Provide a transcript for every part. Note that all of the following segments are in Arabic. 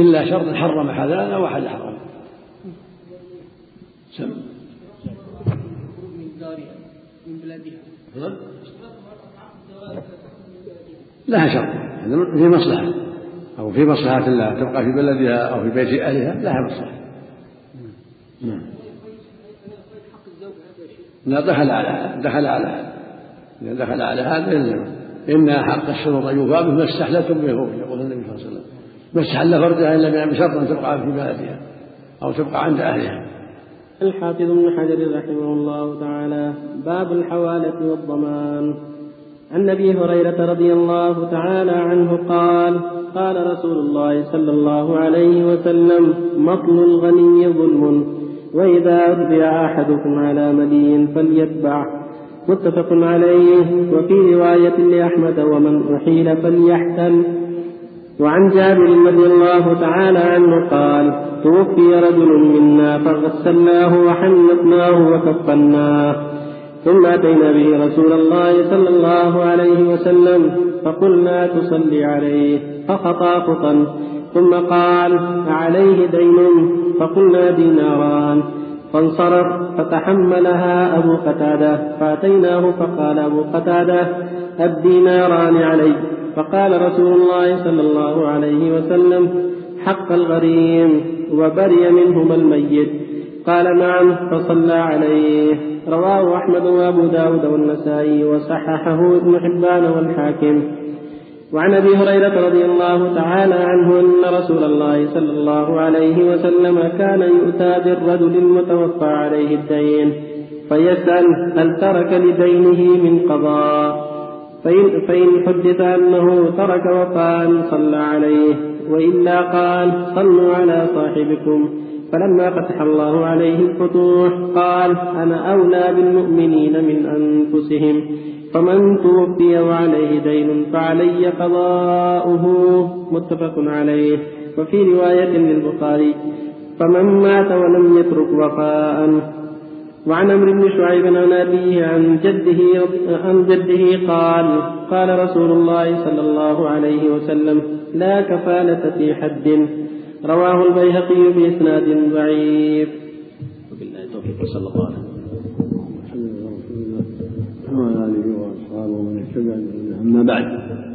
إلا شرط حرم حلالا وحل حرام. سم. من بلادها لها شرط. في مصلحة. أو في مصلحة لا تبقى في بلدها أو في بيت أهلها لها مصلحة. نعم. لا دخل على دخل على دخل على هذا إن حق الشروط أن يوفى به ما به يقول النبي صلى الله عليه وسلم. ما استحل فرجها إلا بشرط أن تبقى في بلدها أو تبقى عند أهلها. الحافظ ابن حجر رحمه الله تعالى باب الحوالة والضمان. عن أبي هريرة رضي الله تعالى عنه قال قال رسول الله صلى الله عليه وسلم مطل الغني ظلم وإذا اتبع أحدكم على مدين فليتبع. متفق عليه. وفي رواية لأحمد ومن أحيل فليحتل. وعن جابر رضي الله تعالى عنه قال توفي رجل منا فغسلناه وحنطناه وكفناه ثم أتينا به رسول الله صلى الله عليه وسلم فقلنا تصلي عليه فخطى خطأ. ثم قال أعليه دين فقلنا ديناران. فانصرف فتحملها أبو قتادة فأتيناه فقال أبو قتادة الديناران علي. فقال رسول الله صلى الله عليه وسلم حق الغريم وبري منهما الميت. قال نعم فصلى عليه. رواه أحمد وأبو داود والنسائي وصححه ابن حبان والحاكم. وعن أبي هريرة رضي الله تعالى عنه أن رسول الله صلى الله عليه وسلم كان يؤتى بالرجل المتوفى عليه الدين فيسأل هل ترك لدينه من قضاء؟ فإن, فإن حدث أنه ترك وفاء صلى عليه وإلا قال صلوا على صاحبكم. فلما فتح الله عليه الفتوح قال أنا أولى بالمؤمنين من أنفسهم. فمن توفي وعليه دين فعلي قضاؤه. متفق عليه. وفي رواية للبخاري فمن مات ولم يترك وفاء وعن عمرو بن شعيب عن أبيه عن جده عن جده قال قال رسول الله صلى الله عليه وسلم لا كفالة في حد. رواه البيهقي بإسناد ضعيف. وبالله التوفيق صلى الله عليه وسلم وعلى آله وأصحابه ومن اهتدى أما بعد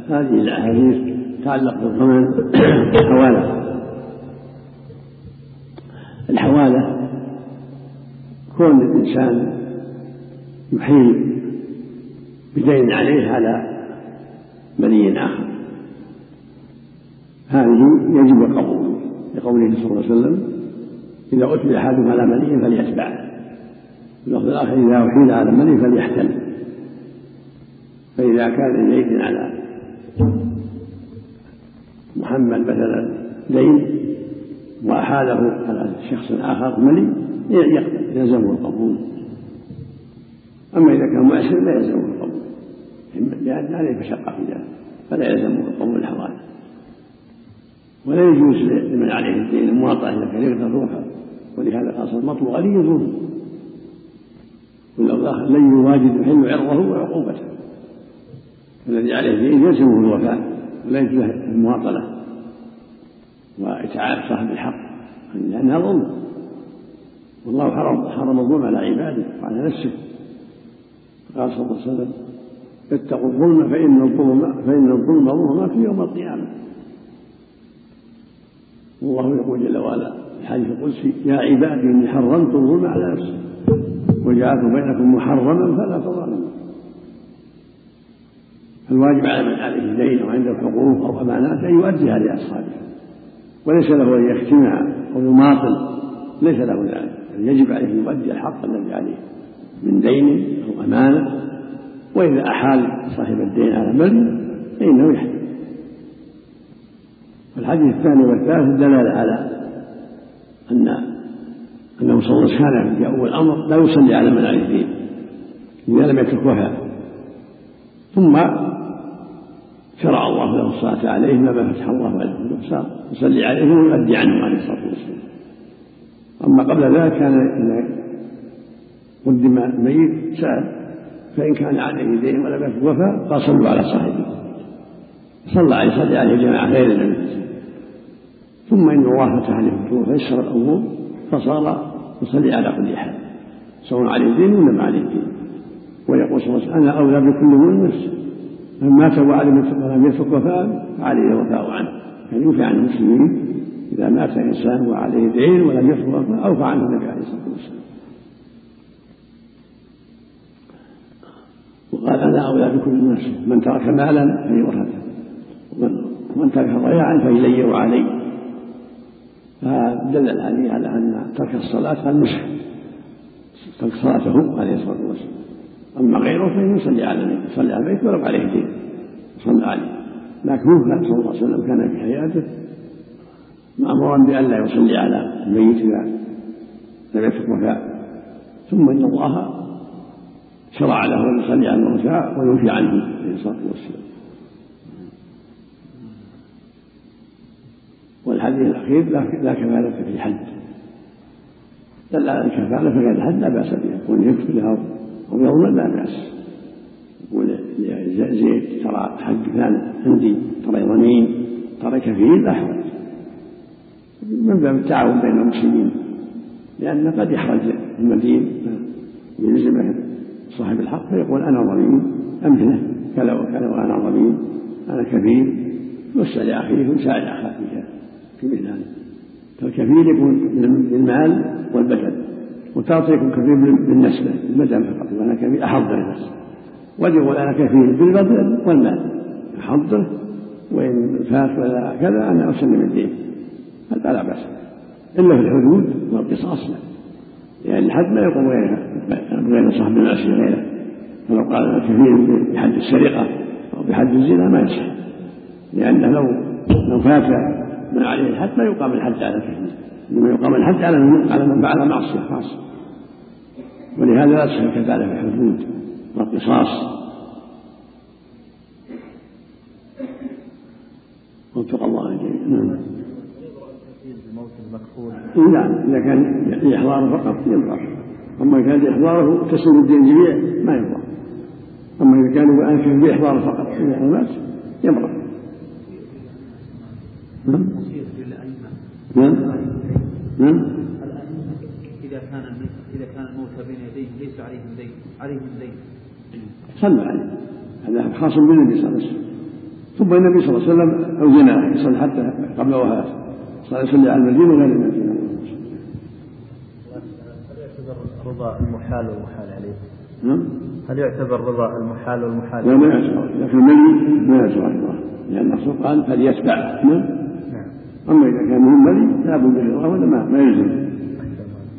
هذه الأحاديث تتعلق بالضمان الحوالة الحوالة كون الإنسان يحيل بدين عليه على بني آخر. هذه يجب القبول لقوله صلى الله عليه وسلم إذا أتبع أحدكم على مليء فليتبعه اللفظ الآخر إذا أحيل على مليء فليحتل فإذا كان لزيد على محمد مثلا دين وأحاله على شخص آخر ملي يلزمه القبول. أما إذا كان مؤسر لا يلزمه القبول. لأن عليه مشقة في ذلك فلا يلزمه القبول الحوالي ولا يجوز لمن عليه الدين المواطأة إذا كان يقدر روحه ولهذا أصل المطلوب غني ظلم واللفظ الآخر لن يواجد يحل عرضه وعقوبته الذي عليه الدين يلزمه الوفاء ولا يجوز المواطنة وإتعاب صاحب الحق. لأنها ظلم. والله حرم حرم الظلم على عباده وعلى نفسه. قال صلى الله عليه وسلم اتقوا الظلم فإن الظلم فإن الظلم ظلمات يوم القيامة. والله يقول جل وعلا في الحديث القدسي يا عبادي إني حرمت الظلم على نفسي وجعلت بينكم محرما فلا تظالموا. فالواجب على من عليه دين أو عنده حقوق أو أمانات أن يؤديها لأصحابه. وليس له أن يختمها أو يماطل ليس له ذلك. يجب عليه أن يؤدي الحق الذي عليه من دين أو أمانة وإذا أحال صاحب الدين على ملي فإنه يحتاج والحديث الثاني والثالث دلالة على أن أنه صلى الله عليه وسلم في أول الأمر لا يصلي على من عليه الدين إذا لم يترك وفاء ثم شرع الله له الصلاة عليه ما فتح الله عليه صار يصلي عليه ويؤدي عنه عليه الصلاة والسلام. أما قبل ذلك كان إذا قدم الميت سأل فإن كان عليه دين ولم يترك وفاء قال صلوا على صاحبه. صلى عليه صلى عليه جماعة غير النبي. ثم إن الله فتح عليه الفتوح فيسر الأمور فصار يصلي على كل حال سواء عليه دين ولا ما عليه دين ويقول صلى الله عليه وسلم أنا أولى بكل من نفسه من مات وعلم ولم يترك وفاء فعليه الوفاء عنه. يعني يوفي عن المسلمين إذا مات إنسان وعليه دين ولم وفاء أوفى عنه النبي عليه الصلاة والسلام. وقال أنا أولى بكل نفسه من ترك مالا فليورثه ومن ترك ضياعا فإلي وعلي فدل الحديث على أن ترك الصلاة المسلم ترك صلاته عليه الصلاة والسلام. أما غيره فإنه يصلي على النبي يصلي على البيت ولو عليه دين صلى عليه. لكن هو صلى الله عليه وسلم كان في حياته مأمورا بأن لا يصلي على الميت إذا لم يترك وفاء. ثم إن الله شرع له أن يصلي على الموتى ويوفي عنه عليه الصلاة والسلام. والحديث الأخير لا كفالة في الحد. دل على الكفالة في غير الحد لا بأس بها يكون يكفي أو أو يوما لا بأس. يقول زيد ترى حق فلان عندي ترى يومين ترى كفيل لا حرج من باب التعاون بين المسلمين لأن قد يحرج المدين يلزمه صاحب الحق فيقول أنا ضمين أمثله كذا وكذا وأنا ضمين أنا كفيل يسأل أخيه ويساعد أخاه في مثل هذا. فالكفيل يكون بالمال والبدن وتعطي يكون كفيل بالنسبة البدن فقط وأنا كفيل أحضر الناس. وقد يقول أنا كفيل بالبدن والمال أحضره وإن فات ولا كذا أنا أسلم الدين. هذا لا بأس. إلا في الحدود والقصاص لأن الحد ما يقوم غير صاحب المعصية غيره. فلو قال كفيل بحد السرقة أو بحد الزنا ما يصح. لأنه لو لو فات من عليه الحد ما يقام الحد على كفيل إنما يقام الحد على من على من فعل معصية خاصة. ولهذا لا تصح الكفالة في الحدود والقصاص. وفق الله الجميع. نعم. نعم إذا كان إحضاره فقط ينفع أما إذا كان إحضاره تسلم الدين جميع ما ينفع أما إذا كان يؤنكر بإحضاره فقط في الناس يبرأ نعم. نعم. نعم. إذا كان إذا كان الموتى بين يديه ليس عليهم دين عليهم دين. صلى عليه. هذا خاص بالنبي صلى الله عليه وسلم. ثم النبي صلى الله عليه وسلم أوزنا يصلي حتى قبل وفاته. صلى يصلي على المدينة وغير المدينة. هل يعتبر رضا المحال والمحال عليه؟ نعم. هل يعتبر رضا المحال والمحال لا ما يعتبر. إذا كان ملي ما يعتبر الله لأن الرسول قال فليتبع نعم. نعم. أما إذا كان مهم ملي لا بد من ولا ما؟ ما يلزم.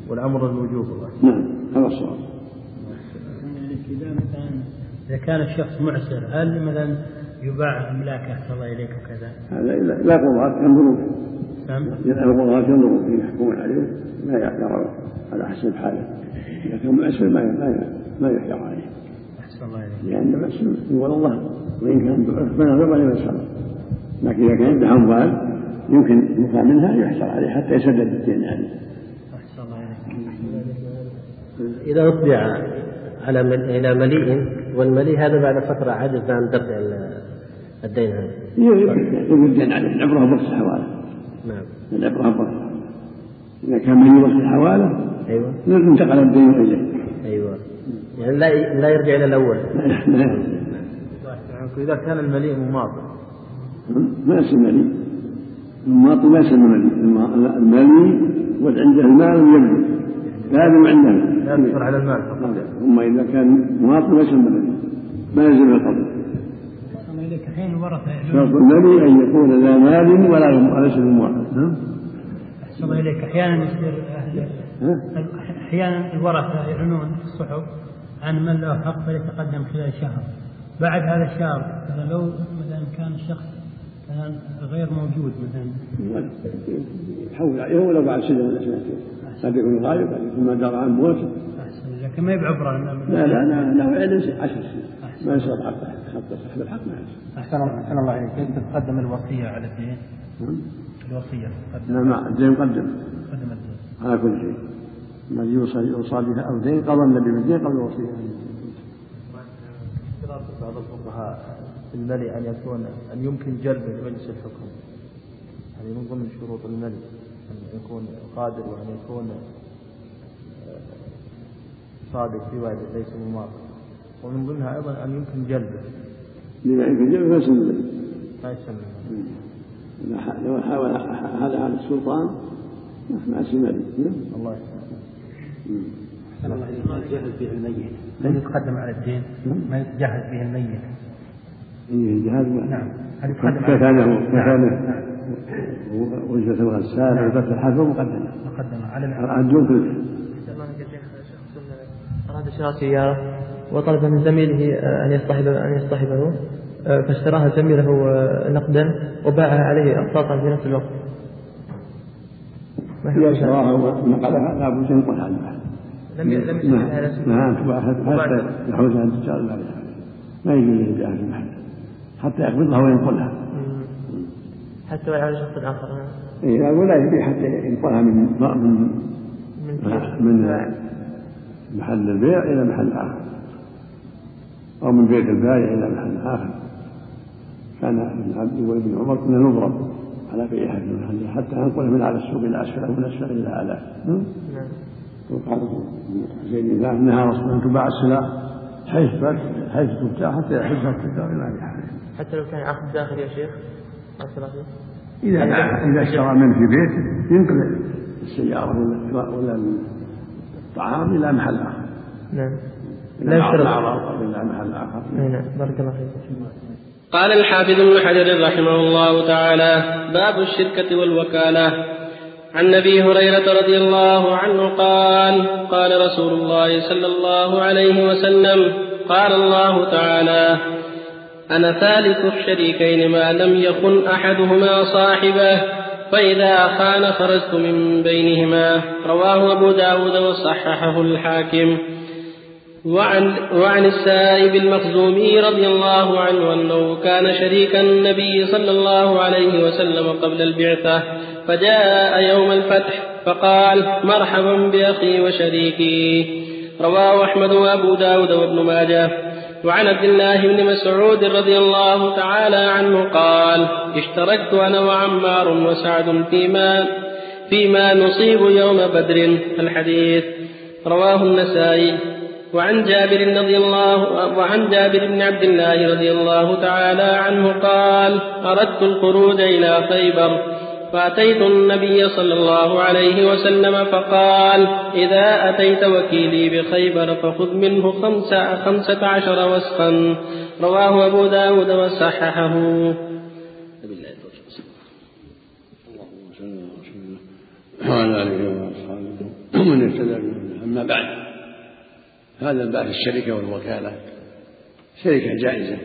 والأمر الوجوب الله نعم. هذا الصواب. إذا مثلا إذا كان الشخص معسر هل مثلا يباع أملاكه أحسن الله إليك وكذا؟ هذا لا لا قضاة ينظرون نعم. القضاة ينظرون فيه يحكمون عليه لا يرى على حسب حاله. إذا كان معسر ما ما ما يحجر عليه. أحسن الله إليك. لأن المعسر يقول الله وإن كان ضعف لمن سبق لكن إذا كان عنده أموال يمكن يقع منها يحجر عليه حتى يسدد الدين عليه أحسن الله إليك. إذا أطبع على مل... إلى مليء والمليء هذا بعد فترة عجز عن دفع ال- الدين هذا. يقول الدين عليه. العبرة بوقت الحوالة نعم. العبرة بوقت إذا كان من وقت الحوالة أيوه. انتقل الدين إليه. أيوه. يعني لا. لا يرجع إلى الأول. إذا كان المليء مماطل ما يصير ملي المواطن ما يصير ملي الملي وعنده المال يملك لازم عنده. لا يقتصر على المال فقط. أما إذا كان مواطن ما يصير ملي ما يلزم القبض أحيانا الورثة شرط الملي أن يكون ذا مال ولا وليس بمواطن ها؟ أحسن الله إليك أحيانا يصير أهل؟ أحيانا الورثة يعلنون في الصحف عن من له حق فيتقدم خلال شهر بعد هذا الشهر مثلا لو مثلا كان الشخص مثلا غير موجود مثلا يحول عليه ولو بعد سنة ولا سنتين قد يكون غايب قد يكون ما درى عن موته لكن ما يبعبر لا لا لا علم عشر سنين ما يصير حتى حتى صاحب الحق ما أحسن أحسن الله إليك. كيف تتقدم الوصية على الدين؟ الوصية تقدم. لا ما الدين مقدم تقدم الدين. على كل شيء. ما يوصى يوصى بها أو دين قضى النبي بالدين قبل الوصية. اشتراط بعض الفقهاء الملي أن يكون أن يمكن جلبه لمجلس الحكم. يعني من ضمن شروط الملك أن يكون قادر وأن يكون آه، صادق في وعده ليس مماطل. ومن ضمنها أيضا أن يمكن جلبه لما يمكن جلبه ما يسلم ما يسلم لو حاول هذا على السلطان ما يسلم الله يسلمك. أحسن الله إليك. ما يتجهز به الميت؟ من يتقدم على الدين؟ ما يتجهز به الميت؟ الجهاد نعم. هل يتقدم على كفنه نعم. كفنه وجبة الغسال وجبة الحفر مقدمة. مقدمة. على الدون كله أراد شراء سيارة. وطلب من زميله أن يصطحب أن يصطحبه فاشتراها زميله نقدا وباعها عليه أقساطا في نفس الوقت. إذا شراها ونقلها لا بد أن المال لم لم اسمه. نعم تباع حتى يحوزها التجار لا ما يجوز يبيعها في المحل حتى يقبضها وينقلها. حتى ولو على شخص آخر نعم. إيه ولا يبيع حتى ينقلها من من من من محل البيع إلى محل آخر أو من بيت البائع إلى محل آخر كان ابن عبد وابن عمر كنا نضرب على بيعها في المحل حتى ننقله من على السوق إلى أسفل ومن أسفل إلى أعلى نعم. وقال زيد الله انها رسول أن تباع السلع حيث حيث تبتاع حتى يحبها التجار إلى بيعها حتى لو كان عقد داخلي يا شيخ أصل فيه. إذا اذا اشترى منه في بيته ينقل السيارة ولا الطعام إلى محل آخر نعم. لا يشترط. نعم بارك الله فيك. قال الحافظ ابن حجر رحمه الله تعالى باب الشركة والوكالة عن أبي هريرة رضي الله عنه قال قال رسول الله صلى الله عليه وسلم قال الله تعالى أنا ثالث الشريكين ما لم يخن أحدهما صاحبه فإذا خان خرجت من بينهما رواه أبو داود وصححه الحاكم وعن, وعن السائب المخزومي رضي الله عنه أنه كان شريك النبي صلى الله عليه وسلم قبل البعثة فجاء يوم الفتح فقال مرحبا بأخي وشريكي رواه أحمد وأبو داود وابن ماجه. وعن عبد الله بن مسعود رضي الله تعالى عنه قال اشتركت أنا وعمار وسعد فيما فيما نصيب يوم بدر. الحديث رواه النسائي. وعن جابر رضي الله وعن جابر بن عبد الله رضي الله تعالى عنه قال أردت الخروج إلى خيبر فأتيت النبي صلى الله عليه وسلم فقال إذا أتيت وكيلي بخيبر فخذ منه خمسة, خمسة عشر وسخا رواه أبو داود وصححه. وعلى آله وأصحابه ومن اهتدى أما بعد هذا الباب في الشركة والوكالة. شركه جائزة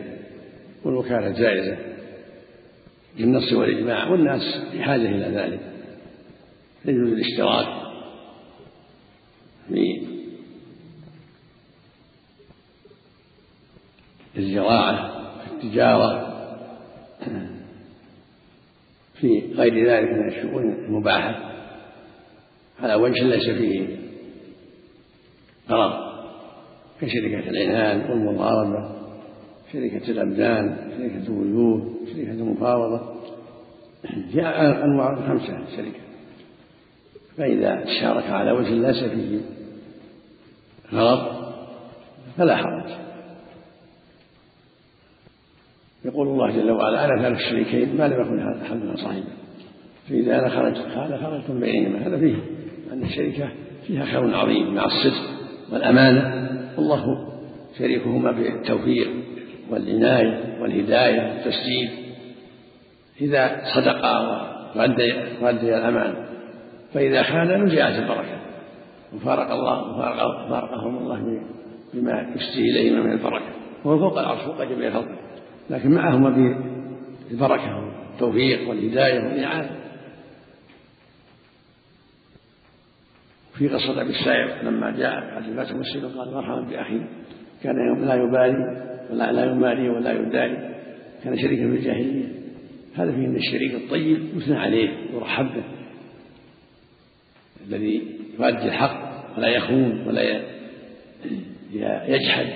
والوكالة جائزة بالنص والإجماع والناس بحاجة إلى ذلك. يجوز الاشتراك في الزراعة في التجارة في غير ذلك من الشؤون المباحة. على وجه ليس فيه ضرر. كشركة العنان والمضاربة شركة الأبدان شركة الوجوه شركة المفاوضة. في أنواع خمسة شركة. فإذا تشارك على وجه ليس فيه غرض فلا حرج. يقول الله جل وعلا أنا ثالث الشريكين ما لم يكن احدنا صاحبا فإذا أنا خرجت قال خرجتم بينهما هذا فيه أن الشركة فيها خير عظيم مع الصدق والأمانة والله شريكهما بالتوفيق والعناية والهداية والتسديد إذا صدقا وأديا الأمان فإذا خان نزعت البركة. وفارق الله وفارق فارقهم الله بما يشتهي إليهما من البركة. وهو فوق العرش فوق جميع خلقه. لكن معهما بالبركة والتوفيق والهداية والإعانة. في قصة أبي السائب لما جاء بعد فات مسلم قال مرحبا بأخي كان لا يبالي ولا لا يمالي ولا يداري كان شريكا في الجاهلية. هذا فيه أن الشريك الطيب يثنى عليه ويرحب به الذي يؤدي الحق ولا يخون ولا يجحد.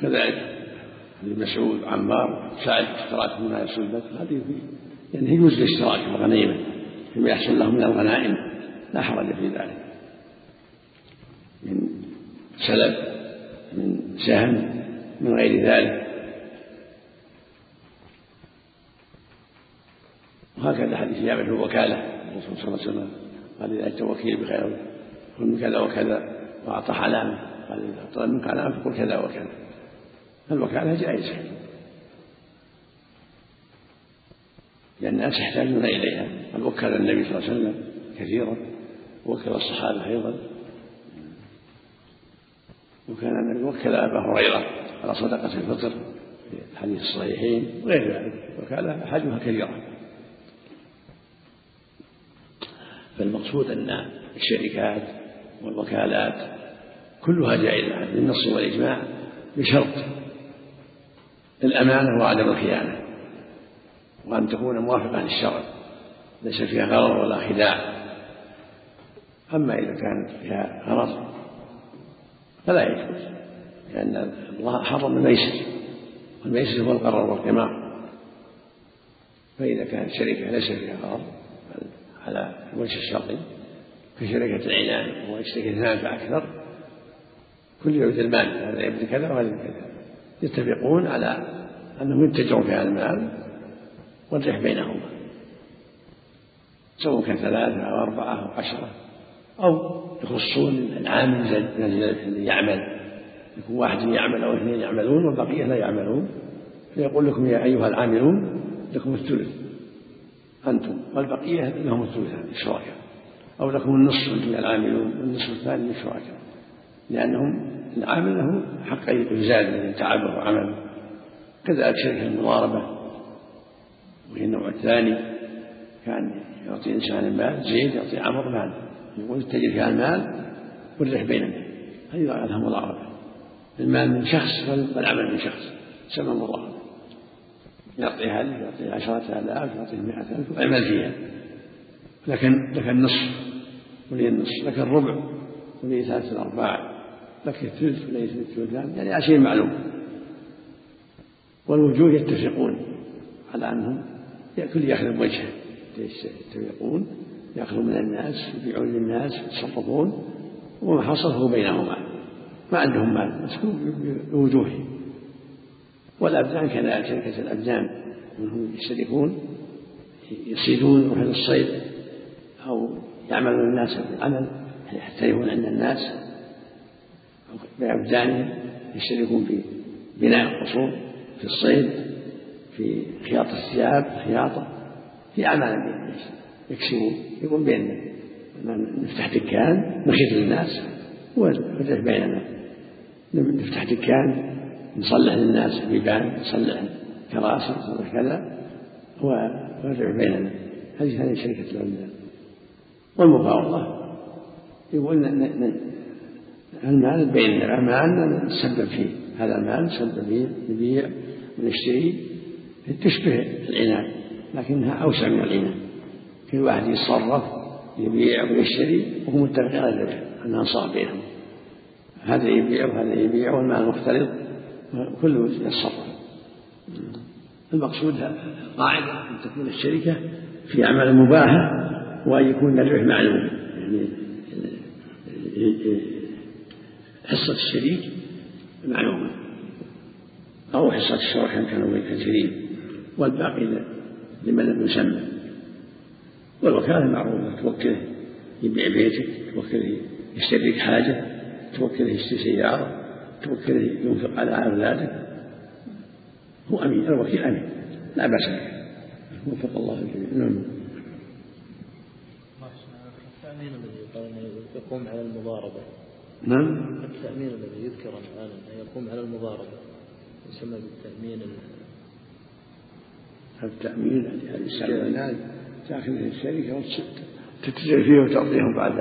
كذلك ابن مسعود وعمار سعد اشتراك من بدر هذه يعني يجوز الاشتراك في الغنيمة فيما يحصل له من الغنائم لا حرج في ذلك. من سلب من سهم من غير ذلك. وهكذا حديث جابر في الوكالة الرسول صلى الله عليه وسلم قال إذا أتى وكيل بخير قل كذا وكذا وأعطى علامة قال إذا طلب منك علامة فقل كذا وكذا. الوكالة جائزة. لأن الناس يحتاجون إليها. قد وكل النبي صلى الله عليه وسلم كثيرا ووكل الصحابة أيضا. وكان النبي وكل أبا هريرة على صدقة الفطر في الحديث الصحيحين وغير ذلك. وكالة حجمها كثيرة فالمقصود أن الشركات والوكالات كلها جائزة بالنص والإجماع بشرط الأمانة وعدم الخيانة. وأن تكون موافقة للشرع. ليس فيها غرض ولا خداع أما إذا كانت فيها غرض فلا يجوز لأن الله حرم الميسر. والميسر هو القرار والقمار. فإذا كانت شركة ليس فيها غرض على الوجه الشرعي كشركة العنان ويشترك اثنان فأكثر كل يعود المال هذا يبذل كذا وهذا كذا. يتفقون على أنهم يتجرون في هذا المال والربح بينهما. سواء كان ثلاثة أو أربعة أو عشرة. أو يخصون العامل الذي يعمل. يكون واحد يعمل أو اثنين يعملون والبقية لا يعملون. فيقول لكم يا أيها العاملون لكم الثلث. أنتم. والبقية لهم الثلثان الشركاء أو لكم النصف أنتم العاملون والنصف الثاني للشركاء لأنهم العامل له حق يزاد من تعبه وعمله. كذلك شركة المضاربة. وهي النوع الثاني كان يعطي إنسان المال زيد يعطي عمر مال. يقول اتجر فيها المال والربح بيننا هذه لها مضاربة المال من شخص والعمل من شخص. سمى مضاربة يعطي هذه يعطي عشرة آلاف يعطي مئة ألف ويعمل فيها. لكن لك النصف ولي النصف لك الربع ولي ثلاثة الأرباع لك الثلث وليس الثلثان. يعني شيء معلوم. والوجوه يتفقون على أنهم كل يأخذ بوجهه يتفقون يأخذوا من الناس يبيعون للناس يتصرفون وما حصل هو بينهما. ما عندهم مال بس بوجوههم والأبدان كذلك شركة الأبدان منهم يشتركون يصيدون يروحون الصيد أو يعملون الناس بالعمل يحترفون عند الناس. بأبدانهم يشتركون في بناء القصور في الصيد. في خياطة الثياب خياطة في أعمال يكسبون يقول بيننا نفتح دكان نخيط للناس والفتح بيننا نفتح دكان نصلح للناس بيبان نصلح كراسي نصلح كذا ونرجع بيننا هذه هذه شركة العمال والمفاوضة. يقول المال بيننا المال نسبب فيه. هذا المال نسبب فيه نبيع ونشتري تشبه العنان لكنها أوسع من العنان كل واحد يتصرف يبيع ويشتري وهم متفقين على الربح الأنصار بينهم هذا يبيع وهذا يبيع والمال مختلط كله يتصرف. المقصود قاعدة أن تكون الشركة في أعمال مباحة وأن يكون الربح معلوم. يعني حصة الشريك معلومة أو حصة الشركاء إن كانوا كثيرين والباقي لمن لم يسمى. والوكالة معروفة توكله يبيع بيتك توكله يشتري لك حاجة توكله يشتري سيارة توكله ينفق على أولادك. هو أمين الوكيل أمين لا بأس به. وفق الله الجميع. نعم. التأمين الذي يقوم على المضاربة. نعم. التأمين الذي يذكر الآن يقوم على المضاربة يسمى بالتأمين التأمين الإنسان تأخذ الشركة وتتجر فيه وتعطيهم بعد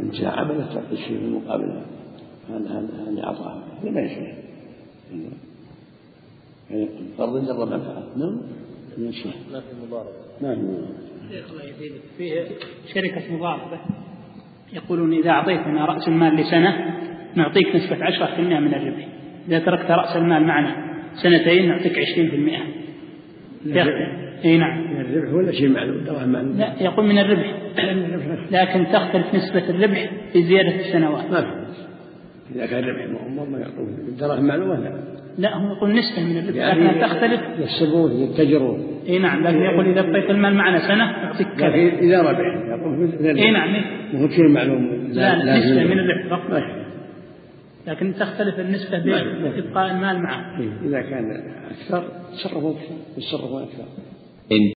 انتهاء عمله تعطي شيء في المقابل هذا هذا اللي أعطاه. هذا ما يصلح يعني فرض جر منفعة نعم؟ ما يصلح ما في مضاربة. ما في مضاربة. الله فيه شركة مضاربة يقولون إذا أعطيتنا رأس المال لسنة نعطيك نسبة عشرة في المئة من الربح. إذا تركت رأس المال معنا سنتين نعطيك 20% يختلف إي نعم. من الربح ولا شيء معلوم دراهم معلوم لا يقول من الربح. لكن تختلف نسبة الربح بزيادة السنوات. ما في. إذا كان ربح ما يعطون الدراهم معلومة لا. لا هو يقول نسبة من الربح يعني لكنها تختلف. يكسبون يتجرون. إي نعم لكن يقول إذا بقيت المال معنا سنة يعطيك كذا. إذا ربح. إي نعم. ما هو شيء معلوم. لا لازم نسبة من الربح فقط. يحتاج. لكن تختلف النسبة ما- بإبقاء المال معه. إيه، إذا كان أكثر تصرفوا أكثر يتصرفون أكثر.